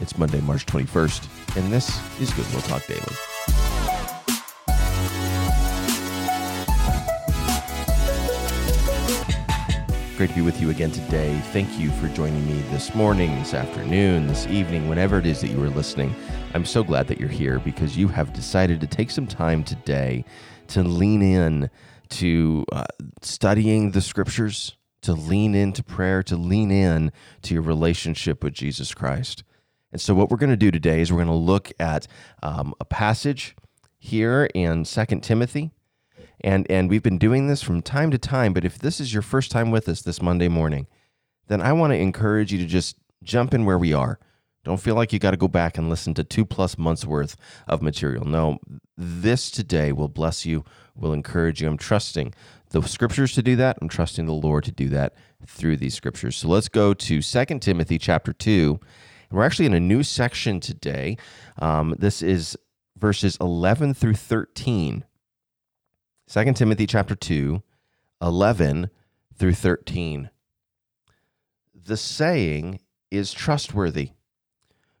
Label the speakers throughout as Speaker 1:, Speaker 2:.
Speaker 1: It's Monday, March 21st, and this is Goodwill Talk Daily. Great to be with you again today. Thank you for joining me this morning, this afternoon, this evening, whenever it is that you are listening. I'm so glad that you're here because you have decided to take some time today to lean in to uh, studying the scriptures, to lean into prayer, to lean in to your relationship with Jesus Christ. And so, what we're going to do today is we're going to look at um, a passage here in Second Timothy. And, and we've been doing this from time to time, but if this is your first time with us this Monday morning, then I want to encourage you to just jump in where we are. Don't feel like you got to go back and listen to two plus months worth of material. No, this today will bless you, will encourage you. I'm trusting the scriptures to do that. I'm trusting the Lord to do that through these scriptures. So let's go to Second Timothy chapter 2 we're actually in a new section today. Um, this is verses 11 through 13. 2 Timothy chapter 2, 11 through 13. The saying is trustworthy.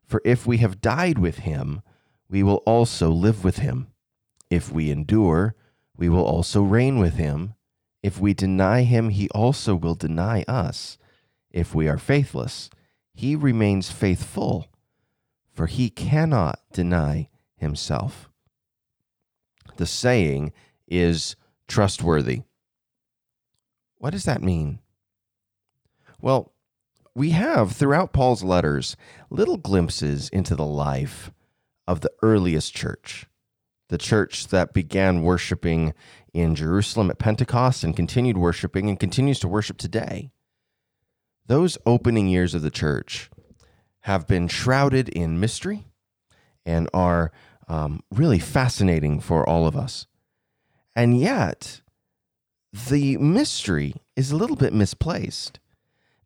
Speaker 1: For if we have died with him, we will also live with him. If we endure, we will also reign with him. If we deny him, he also will deny us. If we are faithless, he remains faithful, for he cannot deny himself. The saying is trustworthy. What does that mean? Well, we have throughout Paul's letters little glimpses into the life of the earliest church, the church that began worshiping in Jerusalem at Pentecost and continued worshiping and continues to worship today those opening years of the church have been shrouded in mystery and are um, really fascinating for all of us. And yet, the mystery is a little bit misplaced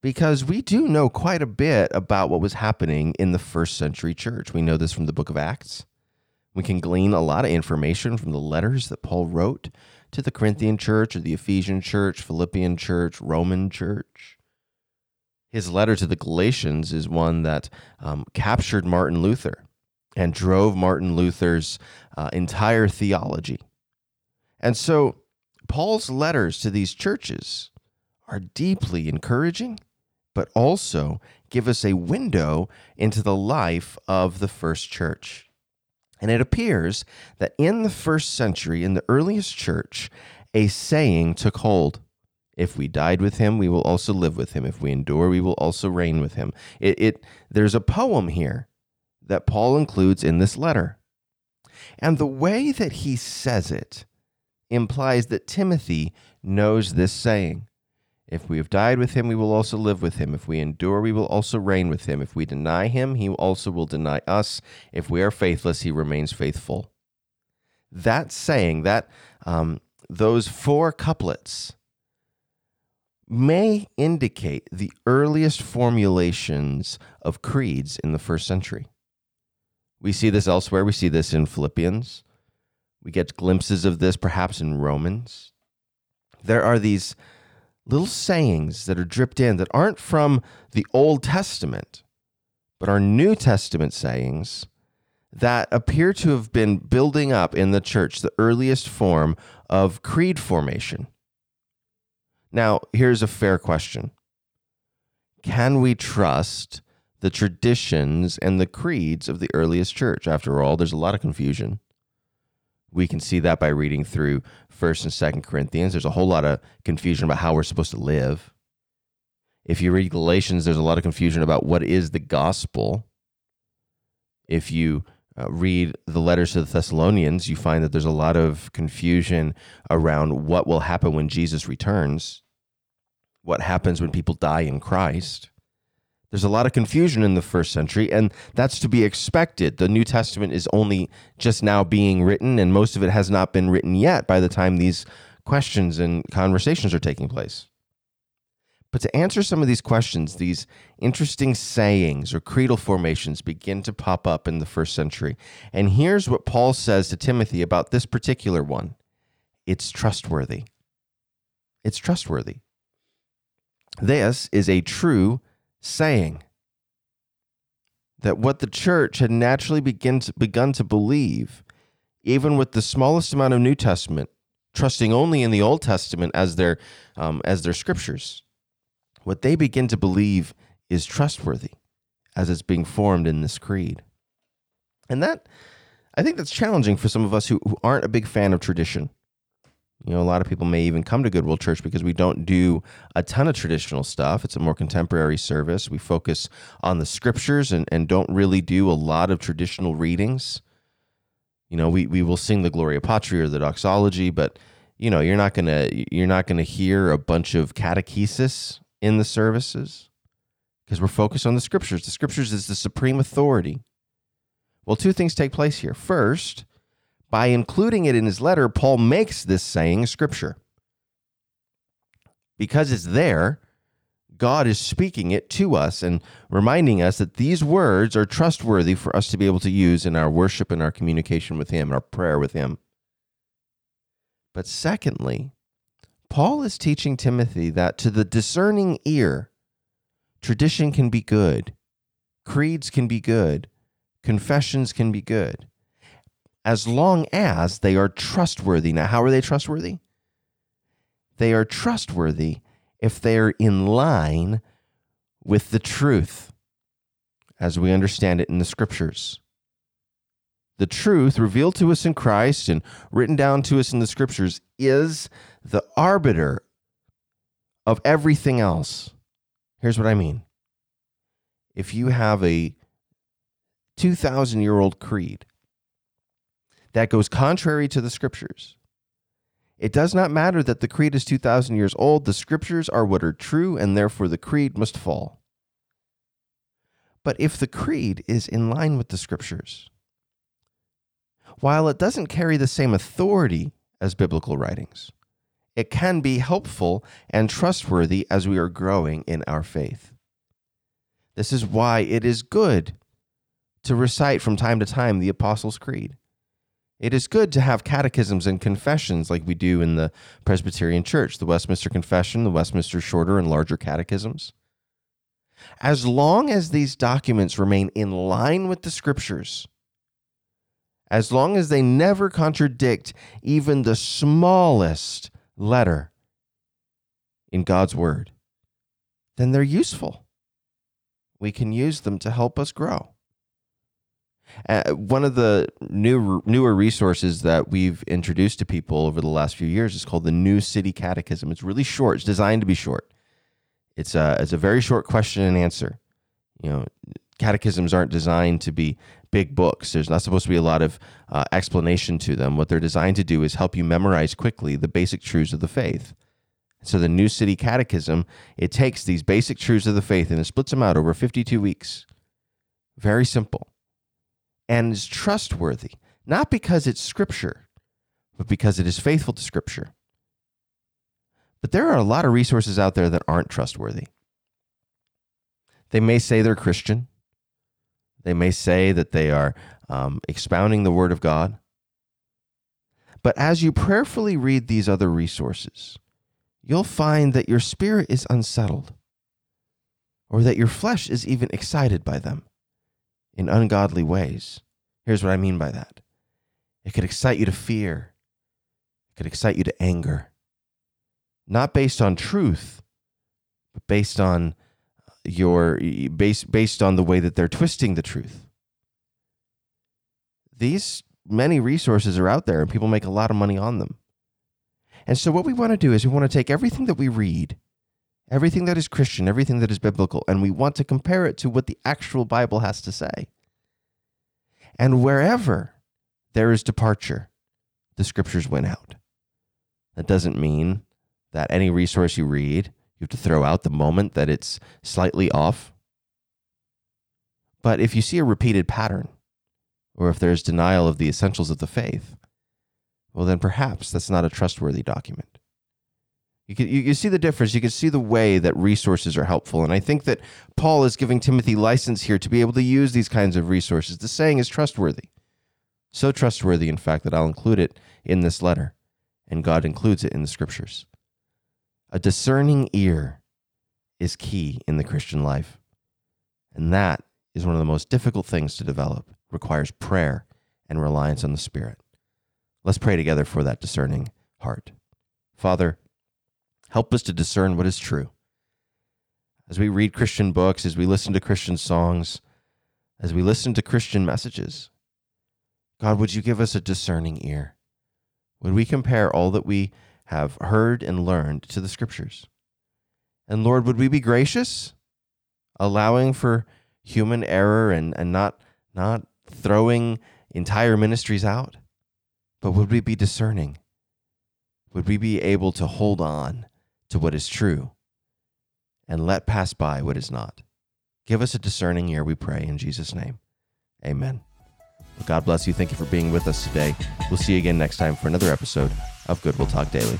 Speaker 1: because we do know quite a bit about what was happening in the first century church. We know this from the book of Acts. We can glean a lot of information from the letters that Paul wrote to the Corinthian church or the Ephesian church, Philippian church, Roman church. His letter to the Galatians is one that um, captured Martin Luther and drove Martin Luther's uh, entire theology. And so, Paul's letters to these churches are deeply encouraging, but also give us a window into the life of the first church. And it appears that in the first century, in the earliest church, a saying took hold. If we died with him, we will also live with him. If we endure, we will also reign with him. It, it there's a poem here that Paul includes in this letter. And the way that he says it implies that Timothy knows this saying. If we have died with him, we will also live with him. If we endure, we will also reign with him. If we deny him, he also will deny us. If we are faithless, he remains faithful. That saying, that um, those four couplets may indicate the earliest formulations of creeds in the first century. We see this elsewhere. We see this in Philippians. We get glimpses of this perhaps in Romans. There are these little sayings that are dripped in that aren't from the Old Testament, but are New Testament sayings that appear to have been building up in the church, the earliest form of creed formation. Now, here's a fair question Can we trust the traditions and the creeds of the earliest church? After all, there's a lot of confusion. We can see that by reading through 1st and 2nd Corinthians. There's a whole lot of confusion about how we're supposed to live. If you read Galatians, there's a lot of confusion about what is the gospel. If you uh, read the letters to the Thessalonians, you find that there's a lot of confusion around what will happen when Jesus returns what happens when people die in Christ. There's a lot of confusion in the first century, and that's to be expected. The New Testament is only just now being written, and most of it has not been written yet by the time these questions and conversations are taking place. But to answer some of these questions, these interesting sayings or creedal formations begin to pop up in the first century. And here's what Paul says to Timothy about this particular one it's trustworthy. It's trustworthy. This is a true saying. that what the church had naturally begin to, begun to believe, even with the smallest amount of New Testament, trusting only in the Old Testament as their um, as their scriptures, what they begin to believe is trustworthy, as it's being formed in this creed, and that I think that's challenging for some of us who, who aren't a big fan of tradition. You know, a lot of people may even come to Goodwill Church because we don't do a ton of traditional stuff. It's a more contemporary service. We focus on the scriptures and, and don't really do a lot of traditional readings. You know, we, we will sing the Gloria Patri or the doxology, but you know, you're not gonna you're not gonna hear a bunch of catechesis in the services because we're focused on the scriptures. The scriptures is the supreme authority. Well, two things take place here. First, by including it in his letter, Paul makes this saying scripture. Because it's there, God is speaking it to us and reminding us that these words are trustworthy for us to be able to use in our worship and our communication with Him, our prayer with Him. But secondly, Paul is teaching Timothy that to the discerning ear, tradition can be good, creeds can be good, confessions can be good as long as they are trustworthy. Now, how are they trustworthy? They are trustworthy if they're in line with the truth as we understand it in the scriptures. The truth revealed to us in Christ and written down to us in the scriptures is the arbiter of everything else. Here's what I mean. If you have a 2,000 year old creed that goes contrary to the scriptures. It does not matter that the creed is 2,000 years old, the scriptures are what are true, and therefore the creed must fall. But if the creed is in line with the scriptures, while it doesn't carry the same authority as biblical writings, it can be helpful and trustworthy as we are growing in our faith. This is why it is good to recite from time to time the Apostles' Creed. It is good to have catechisms and confessions like we do in the Presbyterian Church, the Westminster Confession, the Westminster Shorter and Larger Catechisms. As long as these documents remain in line with the scriptures, as long as they never contradict even the smallest letter in God's Word, then they're useful. We can use them to help us grow. Uh, one of the new newer resources that we've introduced to people over the last few years is called the New City Catechism. It's really short. It's designed to be short. It's a it's a very short question and answer. You know, catechisms aren't designed to be big books. There's not supposed to be a lot of uh, explanation to them. What they're designed to do is help you memorize quickly the basic truths of the faith. So the New City Catechism it takes these basic truths of the faith and it splits them out over 52 weeks. Very simple and is trustworthy, not because it's scripture, but because it is faithful to scripture. But there are a lot of resources out there that aren't trustworthy. They may say they're Christian. They may say that they are um, expounding the Word of God. But as you prayerfully read these other resources, you'll find that your spirit is unsettled, or that your flesh is even excited by them in ungodly ways. Here's what I mean by that it could excite you to fear, it could excite you to anger, not based on truth, but based on your based based on the way that they're twisting the truth. These many resources are out there and people make a lot of money on them. And so what we want to do is we want to take everything that we read, everything that is Christian, everything that is biblical, and we want to compare it to what the actual Bible has to say. And wherever there is departure, the scriptures win out. That doesn't mean that any resource you read, you have to throw out the moment that it's slightly off. But if you see a repeated pattern, or if there's denial of the essentials of the faith, well, then perhaps that's not a trustworthy document. You can, you, you see the difference. You can see the way that resources are helpful. And I think that Paul is giving Timothy license here to be able to use these kinds of resources. The saying is trustworthy. So trustworthy, in fact, that I'll include it in this letter. And God includes it in the scriptures. A discerning ear is key in the Christian life. And that is one of the most difficult things to develop, it requires prayer and reliance on the Spirit. Let's pray together for that discerning heart. Father, help us to discern what is true. As we read Christian books, as we listen to Christian songs, as we listen to Christian messages, God, would you give us a discerning ear? Would we compare all that we have heard and learned to the scriptures? And Lord, would we be gracious, allowing for human error and, and not, not throwing entire ministries out? But would we be discerning? Would we be able to hold on to what is true and let pass by what is not? Give us a discerning ear, we pray, in Jesus' name. Amen. Well, God bless you. Thank you for being with us today. We'll see you again next time for another episode of Goodwill Talk Daily.